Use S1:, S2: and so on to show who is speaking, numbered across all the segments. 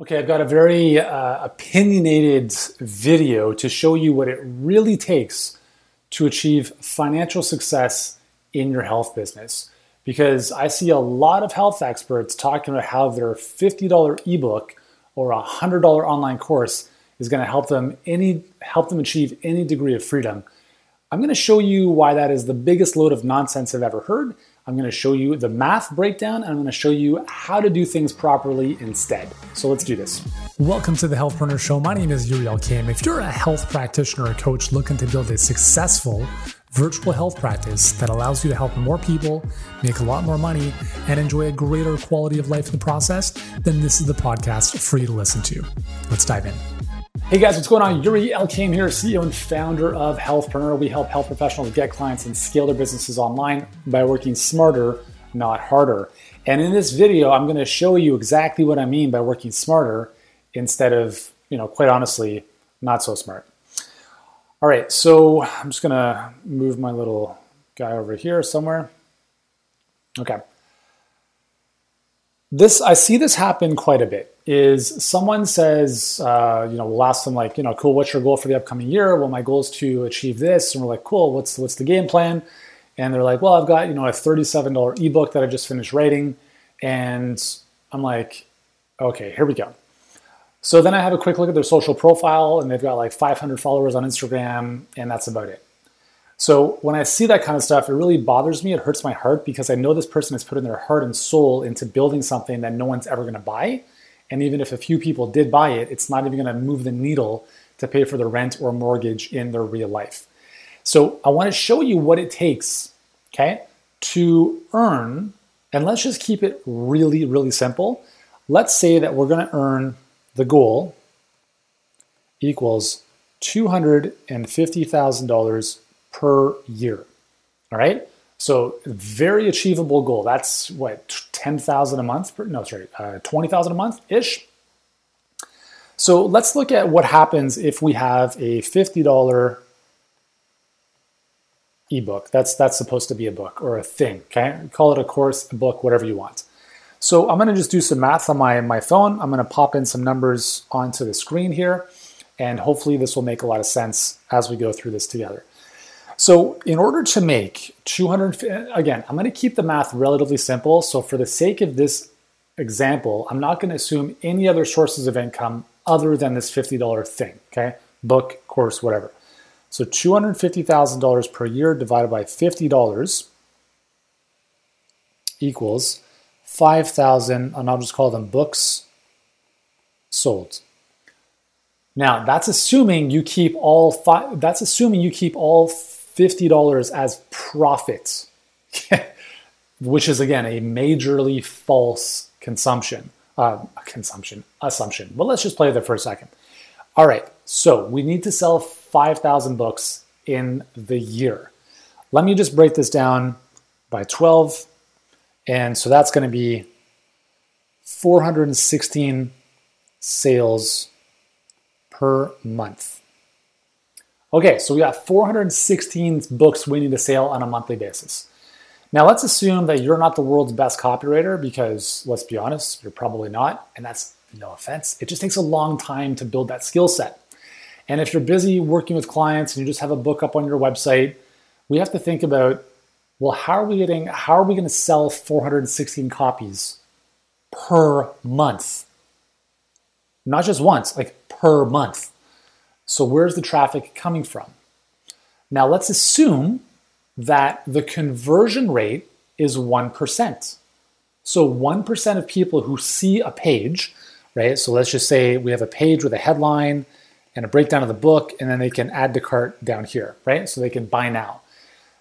S1: Okay, I've got a very uh, opinionated video to show you what it really takes to achieve financial success in your health business. Because I see a lot of health experts talking about how their $50 ebook or a $100 online course is going to help them any help them achieve any degree of freedom. I'm going to show you why that is the biggest load of nonsense I've ever heard I'm going to show you the math breakdown and I'm going to show you how to do things properly instead. So let's do this.
S2: Welcome to the Healthpreneur Show. My name is Yuri Elkaim. If you're a health practitioner or coach looking to build a successful virtual health practice that allows you to help more people, make a lot more money, and enjoy a greater quality of life in the process, then this is the podcast for you to listen to. Let's dive in.
S1: Hey guys, what's going on? Yuri Elkaim here, CEO and founder of Healthpreneur. We help health professionals get clients and scale their businesses online by working smarter, not harder. And in this video, I'm going to show you exactly what I mean by working smarter instead of, you know, quite honestly, not so smart. All right, so I'm just going to move my little guy over here somewhere. Okay. This I see this happen quite a bit is someone says, uh, you know, we'll ask them like, you know, cool, what's your goal for the upcoming year? Well, my goal is to achieve this. And we're like, cool, what's what's the game plan? And they're like, well, I've got, you know, a $37 ebook that I just finished writing. And I'm like, okay, here we go. So then I have a quick look at their social profile and they've got like 500 followers on Instagram and that's about it. So when I see that kind of stuff, it really bothers me. It hurts my heart because I know this person has put in their heart and soul into building something that no one's ever going to buy and even if a few people did buy it, it's not even going to move the needle to pay for the rent or mortgage in their real life. So I want to show you what it takes, okay, to earn, and let's just keep it really, really simple. Let's say that we're going to earn the goal equals $250,000 per year. All right. So very achievable goal. That's what ten thousand a month. Per, no, sorry, uh, twenty thousand a month ish. So let's look at what happens if we have a fifty dollar ebook. That's that's supposed to be a book or a thing. Okay, call it a course, a book, whatever you want. So I'm going to just do some math on my my phone. I'm going to pop in some numbers onto the screen here, and hopefully this will make a lot of sense as we go through this together. So in order to make 200, again, I'm going to keep the math relatively simple. So for the sake of this example, I'm not going to assume any other sources of income other than this $50 thing, okay? Book, course, whatever. So $250,000 per year divided by $50 equals 5,000, and I'll just call them books sold. Now, that's assuming you keep all five, that's assuming you keep all $50 as profits, which is again a majorly false consumption, uh, consumption, assumption. But let's just play there for a second. All right, so we need to sell 5,000 books in the year. Let me just break this down by 12. And so that's going to be 416 sales per month. Okay, so we got 416 books we need to sell on a monthly basis. Now let's assume that you're not the world's best copywriter because let's be honest, you're probably not. And that's no offense. It just takes a long time to build that skill set. And if you're busy working with clients and you just have a book up on your website, we have to think about well, how are we getting how are we going to sell 416 copies per month? Not just once, like per month. So, where's the traffic coming from? Now, let's assume that the conversion rate is 1%. So, 1% of people who see a page, right? So, let's just say we have a page with a headline and a breakdown of the book, and then they can add to cart down here, right? So, they can buy now.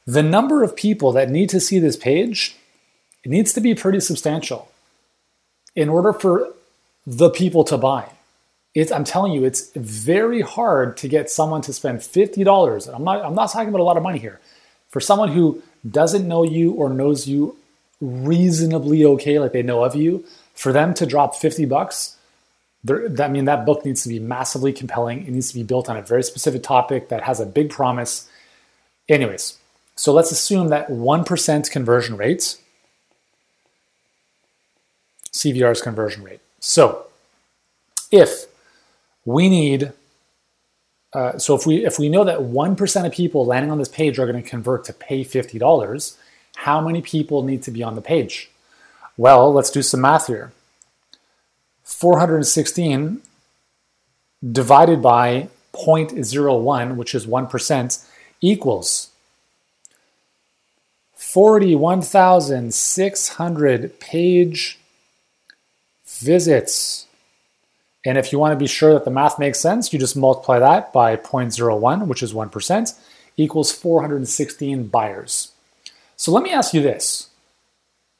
S1: The number of people that need to see this page it needs to be pretty substantial in order for the people to buy it's I'm telling you, it's very hard to get someone to spend fifty dollars. I'm not I'm not talking about a lot of money here. For someone who doesn't know you or knows you reasonably okay, like they know of you, for them to drop fifty bucks, I mean that book needs to be massively compelling. It needs to be built on a very specific topic that has a big promise. Anyways, so let's assume that one percent conversion rates. CVR's conversion rate. So if we need uh, so if we if we know that 1% of people landing on this page are going to convert to pay $50 how many people need to be on the page? Well let's do some math here. 416 divided by 0.01 which is 1% equals 41,600 page visits and if you want to be sure that the math makes sense, you just multiply that by 0.01, which is 1%, equals 416 buyers. So let me ask you this.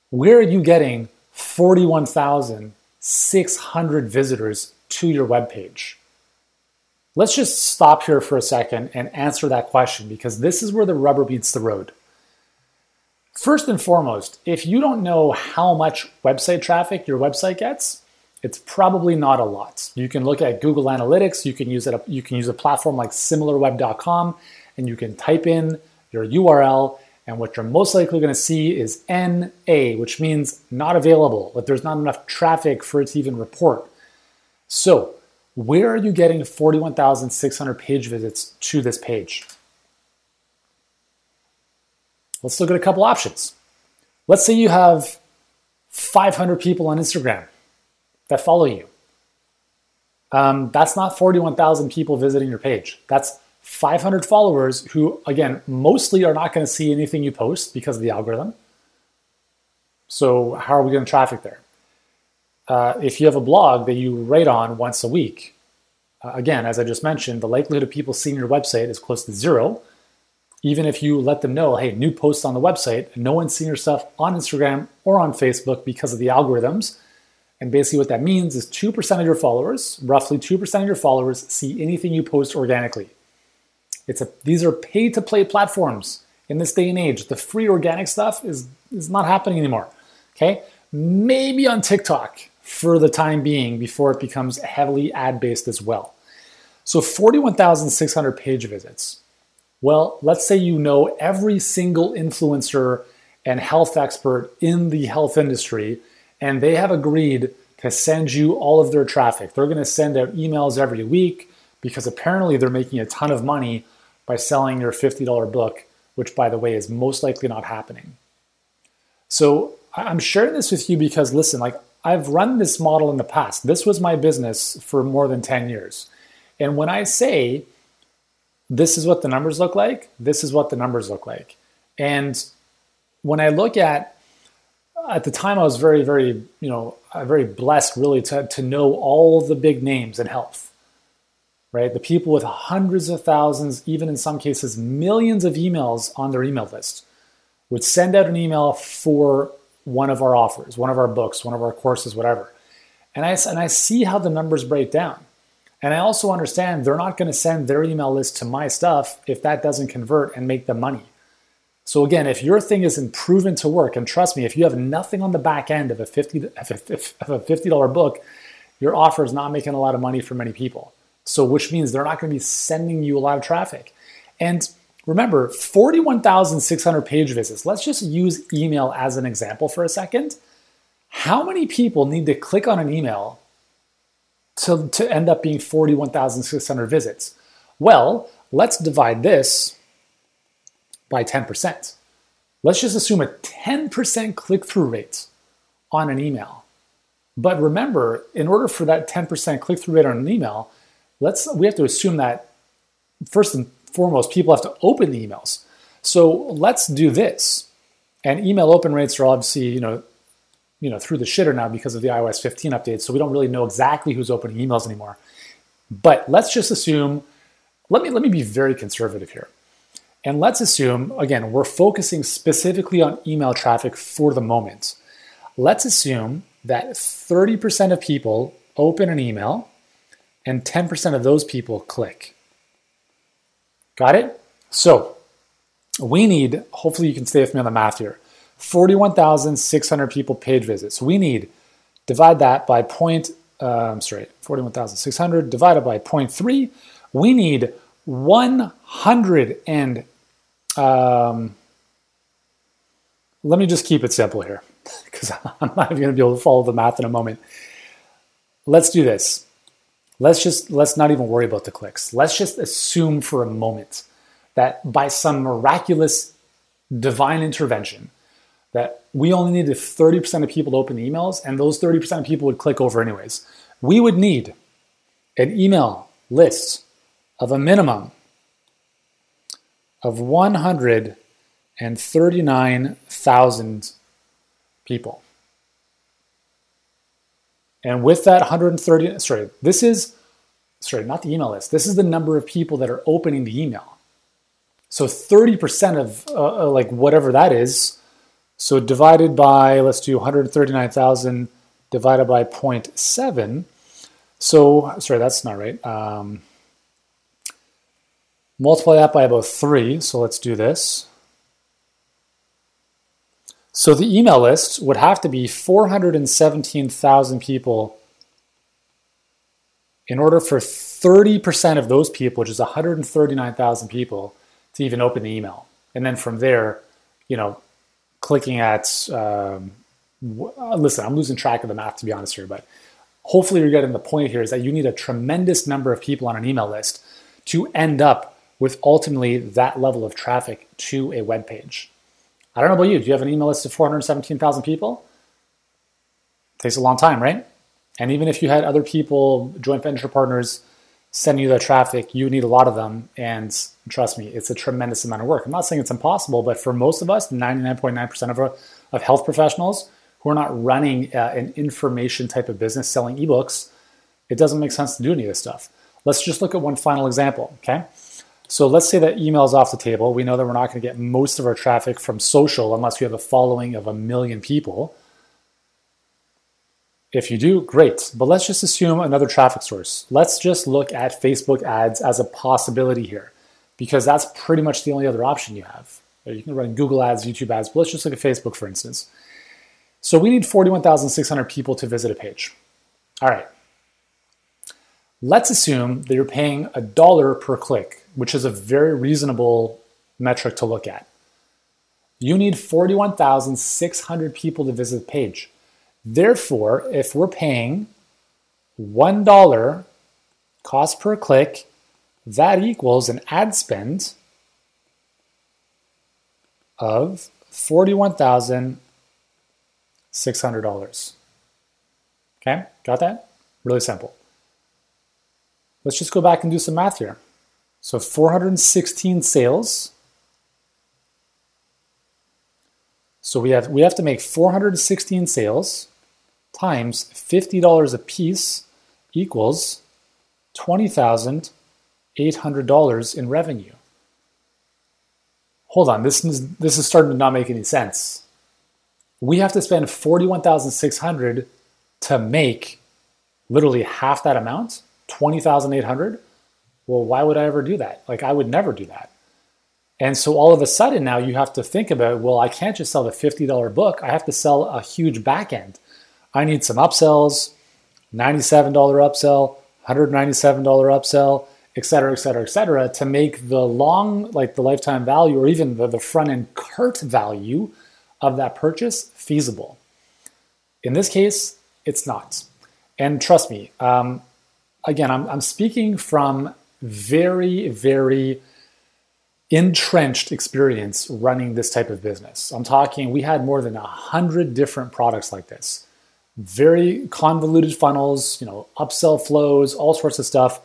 S1: Where are you getting 41,600 visitors to your webpage? Let's just stop here for a second and answer that question because this is where the rubber meets the road. First and foremost, if you don't know how much website traffic your website gets, it's probably not a lot. You can look at Google Analytics. You can use it. You can use a platform like SimilarWeb.com, and you can type in your URL, and what you're most likely going to see is NA, which means not available. That there's not enough traffic for it to even report. So, where are you getting 41,600 page visits to this page? Let's look at a couple options. Let's say you have 500 people on Instagram that follow you. Um, that's not 41,000 people visiting your page. That's 500 followers who, again, mostly are not going to see anything you post because of the algorithm. So, how are we going to traffic there? Uh, if you have a blog that you write on once a week, uh, again, as I just mentioned, the likelihood of people seeing your website is close to zero. Even if you let them know, hey, new posts on the website, no one's seeing your stuff on Instagram or on Facebook because of the algorithms, and basically, what that means is 2% of your followers, roughly 2% of your followers, see anything you post organically. It's a, these are pay to play platforms in this day and age. The free organic stuff is, is not happening anymore. Okay? Maybe on TikTok for the time being before it becomes heavily ad based as well. So 41,600 page visits. Well, let's say you know every single influencer and health expert in the health industry and they have agreed to send you all of their traffic. They're going to send out emails every week because apparently they're making a ton of money by selling your $50 book, which, by the way, is most likely not happening. So I'm sharing this with you because, listen, like I've run this model in the past. This was my business for more than 10 years. And when I say this is what the numbers look like, this is what the numbers look like. And when I look at at the time I was very, very, you know, uh, very blessed really to, to know all the big names in health, right? The people with hundreds of thousands, even in some cases, millions of emails on their email list would send out an email for one of our offers, one of our books, one of our courses, whatever. And I, and I see how the numbers break down. And I also understand they're not going to send their email list to my stuff if that doesn't convert and make them money. So again, if your thing isn't proven to work, and trust me, if you have nothing on the back end of a fifty of a fifty dollar book, your offer is not making a lot of money for many people. So which means they're not going to be sending you a lot of traffic. And remember, forty one thousand six hundred page visits. Let's just use email as an example for a second. How many people need to click on an email to, to end up being 41,600 visits? Well, let's divide this by 10%. Let's just assume a 10% click through rate on an email. But remember, in order for that 10% click through rate on an email, let's we have to assume that first and foremost, people have to open the emails. So let's do this. And email open rates are obviously, you know, you know, through the shitter now because of the iOS 15 update. So we don't really know exactly who's opening emails anymore. But let's just assume, let me let me be very conservative here. And let's assume, again, we're focusing specifically on email traffic for the moment. Let's assume that 30% of people open an email and 10% of those people click. Got it? So we need, hopefully you can stay with me on the math here, 41,600 people page visits. We need, divide that by point, I'm sorry, 41,600 divided by 0.3. We need 100 and um, let me just keep it simple here because I'm not even going to be able to follow the math in a moment. Let's do this. let's just let's not even worry about the clicks. Let's just assume for a moment that by some miraculous divine intervention that we only needed 30% of people to open emails and those 30% of people would click over anyways. We would need an email list of a minimum of 139,000 people. And with that 130, sorry, this is, sorry, not the email list. This is the number of people that are opening the email. So 30% of uh, uh, like whatever that is. So divided by, let's do 139,000 divided by 0.7. So, sorry, that's not right. Um, multiply that by about three. So let's do this. So the email list would have to be 417,000 people in order for 30% of those people, which is 139,000 people, to even open the email. And then from there, you know, clicking at, um, listen, I'm losing track of the math to be honest here, but hopefully you're getting the point here is that you need a tremendous number of people on an email list to end up with ultimately that level of traffic to a web page. I don't know about you. Do you have an email list of 417,000 people? It takes a long time, right? And even if you had other people, joint venture partners, sending you that traffic, you need a lot of them. And trust me, it's a tremendous amount of work. I'm not saying it's impossible, but for most of us, 99.9% of, our, of health professionals who are not running uh, an information type of business selling ebooks, it doesn't make sense to do any of this stuff. Let's just look at one final example, okay? So let's say that email is off the table. We know that we're not going to get most of our traffic from social unless we have a following of a million people. If you do, great. But let's just assume another traffic source. Let's just look at Facebook ads as a possibility here because that's pretty much the only other option you have. You can run Google ads, YouTube ads, but let's just look at Facebook for instance. So we need 41,600 people to visit a page. All right. Let's assume that you're paying a dollar per click, which is a very reasonable metric to look at. You need 41,600 people to visit the page. Therefore, if we're paying $1 cost per click, that equals an ad spend of $41,600. Okay, got that? Really simple. Let's just go back and do some math here. So 416 sales. So we have we have to make 416 sales times $50 a piece equals $20,800 in revenue. Hold on, this is this is starting to not make any sense. We have to spend 41,600 to make literally half that amount. 20,800? Well, why would I ever do that? Like, I would never do that. And so all of a sudden now you have to think about, well, I can't just sell the $50 book. I have to sell a huge back end. I need some upsells, $97 upsell, $197 upsell, et cetera, et cetera, et cetera, to make the long, like the lifetime value or even the, the front end cart value of that purchase feasible. In this case, it's not. And trust me, um, again, I'm, I'm speaking from very, very entrenched experience running this type of business. I'm talking, we had more than a hundred different products like this, very convoluted funnels, you know, upsell flows, all sorts of stuff.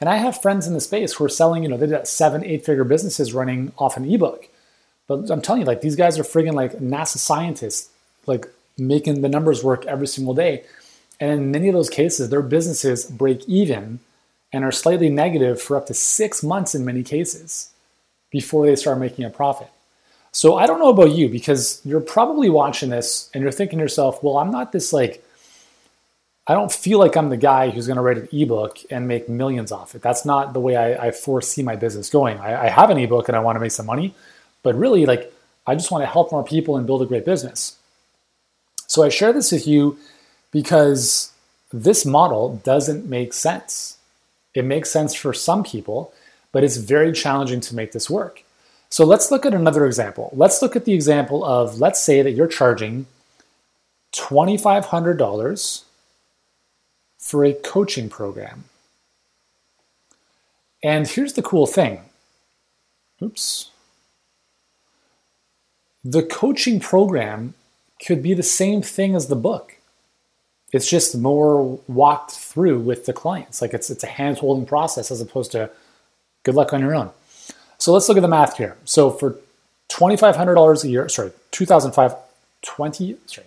S1: And I have friends in the space who are selling, you know, they got seven, eight figure businesses running off an ebook. But I'm telling you, like these guys are friggin' like NASA scientists, like making the numbers work every single day. And in many of those cases, their businesses break even and are slightly negative for up to six months in many cases before they start making a profit. So I don't know about you because you're probably watching this and you're thinking to yourself, well, I'm not this like, I don't feel like I'm the guy who's going to write an ebook and make millions off it. That's not the way I, I foresee my business going. I, I have an ebook and I want to make some money, but really, like, I just want to help more people and build a great business. So I share this with you because this model doesn't make sense. It makes sense for some people, but it's very challenging to make this work. So let's look at another example. Let's look at the example of let's say that you're charging $2,500 for a coaching program. And here's the cool thing. Oops. The coaching program could be the same thing as the book. It's just more walked through with the clients. Like it's it's a hand holding process as opposed to good luck on your own. So let's look at the math here. So for $2,500 a year, sorry, 2005 20, sorry,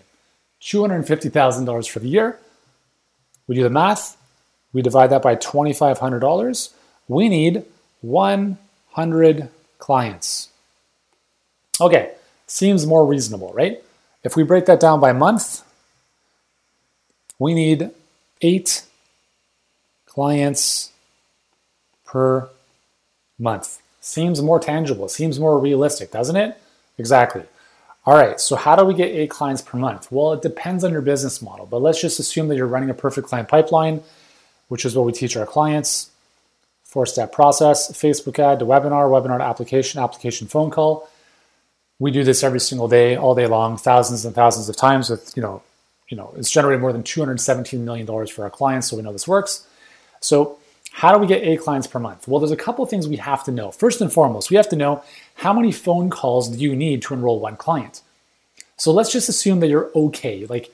S1: $250,000 for the year. We do the math. We divide that by $2,500. We need 100 clients. Okay, seems more reasonable, right? If we break that down by month, we need eight clients per month. Seems more tangible, seems more realistic, doesn't it? Exactly. All right, so how do we get eight clients per month? Well, it depends on your business model, but let's just assume that you're running a perfect client pipeline, which is what we teach our clients. Four step process Facebook ad to webinar, webinar to application, application phone call. We do this every single day, all day long, thousands and thousands of times with, you know, you know, it's generated more than $217 million for our clients, so we know this works. So how do we get eight clients per month? Well, there's a couple of things we have to know. First and foremost, we have to know how many phone calls do you need to enroll one client. So let's just assume that you're okay. Like,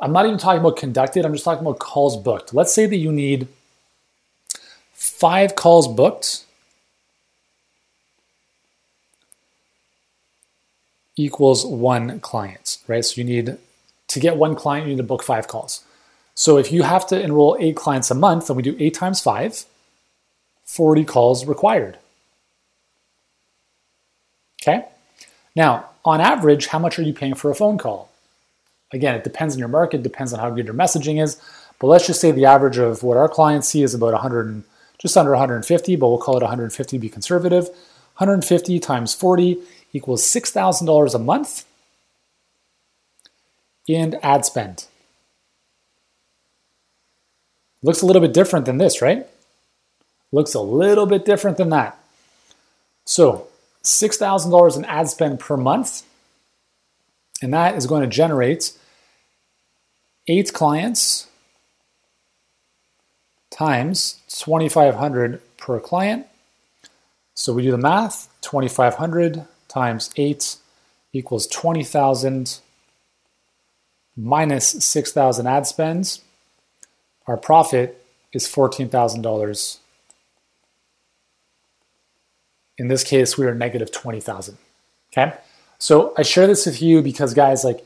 S1: I'm not even talking about conducted, I'm just talking about calls booked. Let's say that you need five calls booked equals one client, right? So you need to get one client, you need to book five calls. So if you have to enroll eight clients a month, then we do eight times five, 40 calls required. Okay? Now, on average, how much are you paying for a phone call? Again, it depends on your market, depends on how good your messaging is, but let's just say the average of what our clients see is about 100 just under 150, but we'll call it 150 be conservative. 150 times 40 equals $6,000 a month in ad spend. Looks a little bit different than this, right? Looks a little bit different than that. So, $6,000 in ad spend per month, and that is going to generate eight clients times 2500 per client. So we do the math, 2500 times 8 equals 20,000 minus 6,000 ad spends our profit is $14,000. In this case, we are negative 20,000. Okay. So I share this with you because, guys, like,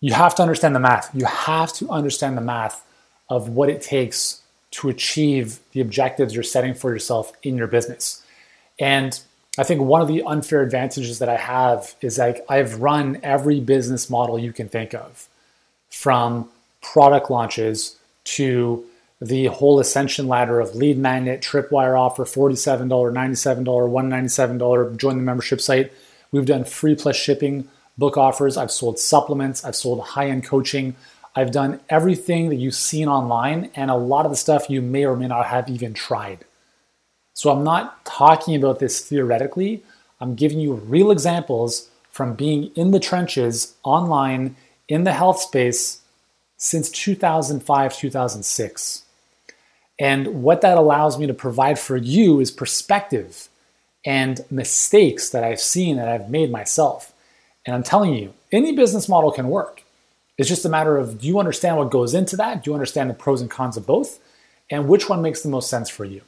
S1: you have to understand the math. You have to understand the math of what it takes to achieve the objectives you're setting for yourself in your business. And I think one of the unfair advantages that I have is like I've run every business model you can think of from product launches to the whole ascension ladder of lead magnet, tripwire offer, $47, $97, $197, join the membership site. We've done free plus shipping book offers. I've sold supplements. I've sold high end coaching. I've done everything that you've seen online and a lot of the stuff you may or may not have even tried. So I'm not talking about this theoretically. I'm giving you real examples from being in the trenches online in the health space since 2005, 2006. And what that allows me to provide for you is perspective and mistakes that I've seen that I've made myself. And I'm telling you, any business model can work. It's just a matter of do you understand what goes into that? Do you understand the pros and cons of both? And which one makes the most sense for you?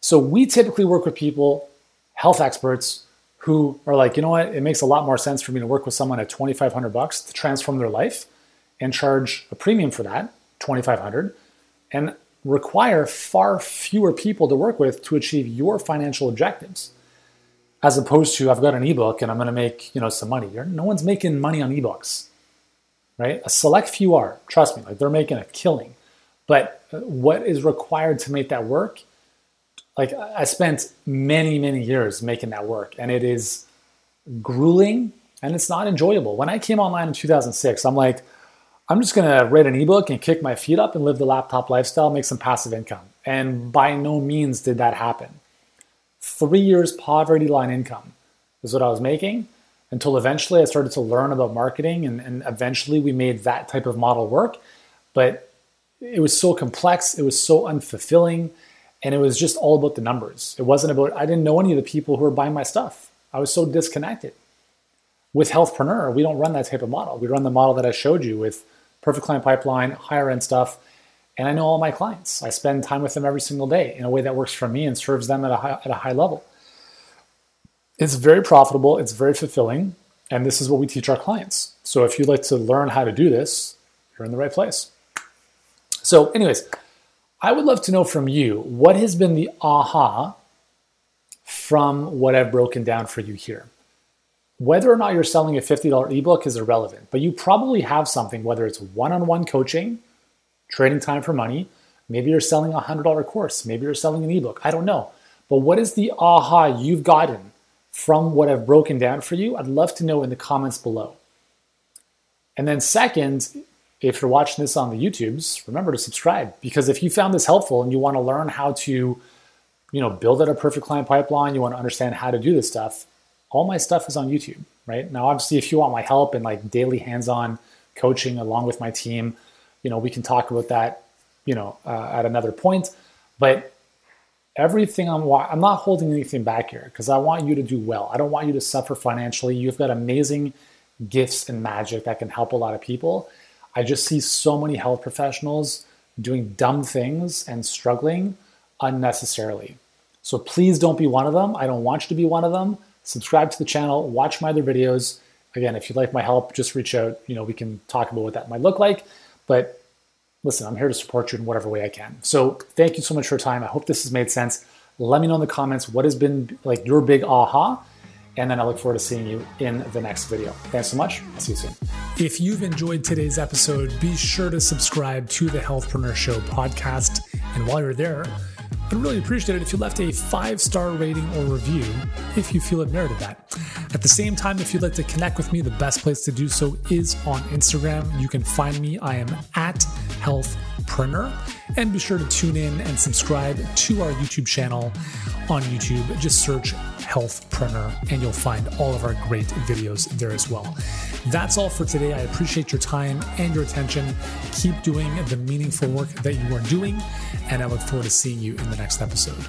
S1: So we typically work with people, health experts, who are like, you know what, it makes a lot more sense for me to work with someone at 2,500 bucks to transform their life and charge a premium for that, 2500 and require far fewer people to work with to achieve your financial objectives as opposed to I've got an ebook and I'm going to make, you know, some money. You're, no one's making money on ebooks. Right? A select few are, trust me, like they're making a killing. But uh, what is required to make that work? Like I spent many, many years making that work and it is grueling and it's not enjoyable. When I came online in 2006, I'm like, I'm just to write an ebook and kick my feet up and live the laptop lifestyle, make some passive income. And by no means did that happen. Three years poverty line income is what I was making until eventually I started to learn about marketing and, and eventually we made that type of model work. But it was so complex, it was so unfulfilling. And it was just all about the numbers. It wasn't about, I didn't know any of the people who were buying my stuff. I was so disconnected. With Healthpreneur, we don't run that type of model. We run the model that I showed you with perfect client pipeline, higher end stuff. And I know all my clients. I spend time with them every single day in a way that works for me and serves them at a high, at a high level. It's very profitable, it's very fulfilling, and this is what we teach our clients. So if you'd like to learn how to do this, you're in the right place. So, anyways, I would love to know from you what has been the aha from what I've broken down for you here. Whether or not you're selling a $50 ebook is irrelevant, but you probably have something, whether it's one on one coaching, trading time for money, maybe you're selling a $100 course, maybe you're selling an ebook, I don't know. But what is the aha you've gotten from what I've broken down for you? I'd love to know in the comments below. And then, second, if you're watching this on the YouTubes, remember to subscribe because if you found this helpful and you want to learn how to, you know, build out a perfect client pipeline, you want to understand how to do this stuff, all my stuff is on YouTube, right? Now, obviously, if you want my help and like daily hands-on coaching along with my team, you know, we can talk about that, you know, uh, at another point. But everything I'm I'm not holding anything back here because I want you to do well. I don't want you to suffer financially. You've got amazing gifts and magic that can help a lot of people. I just see so many health professionals doing dumb things and struggling unnecessarily. So please don't be one of them. I don't want you to be one of them. Subscribe to the channel, watch my other videos. Again, if you'd like my help, just reach out. You know, we can talk about what that might look like. But listen, I'm here to support you in whatever way I can. So thank you so much for your time. I hope this has made sense. Let me know in the comments what has been like your big aha. And then I look forward to seeing you in the next video. Thanks so much. I'll see you soon.
S2: If you've enjoyed today's episode, be sure to subscribe to the Healthpreneur Show podcast. And while you're there, I'd really appreciate it if you left a five star rating or review if you feel it merited that. At the same time, if you'd like to connect with me, the best place to do so is on Instagram. You can find me. I am at Healthpreneur. And be sure to tune in and subscribe to our YouTube channel on YouTube. Just search Healthpreneur and you'll find all of our great videos there as well. That's all for today. I appreciate your time and your attention. Keep doing the meaningful work that you are doing, and I look forward to seeing you in the next episode.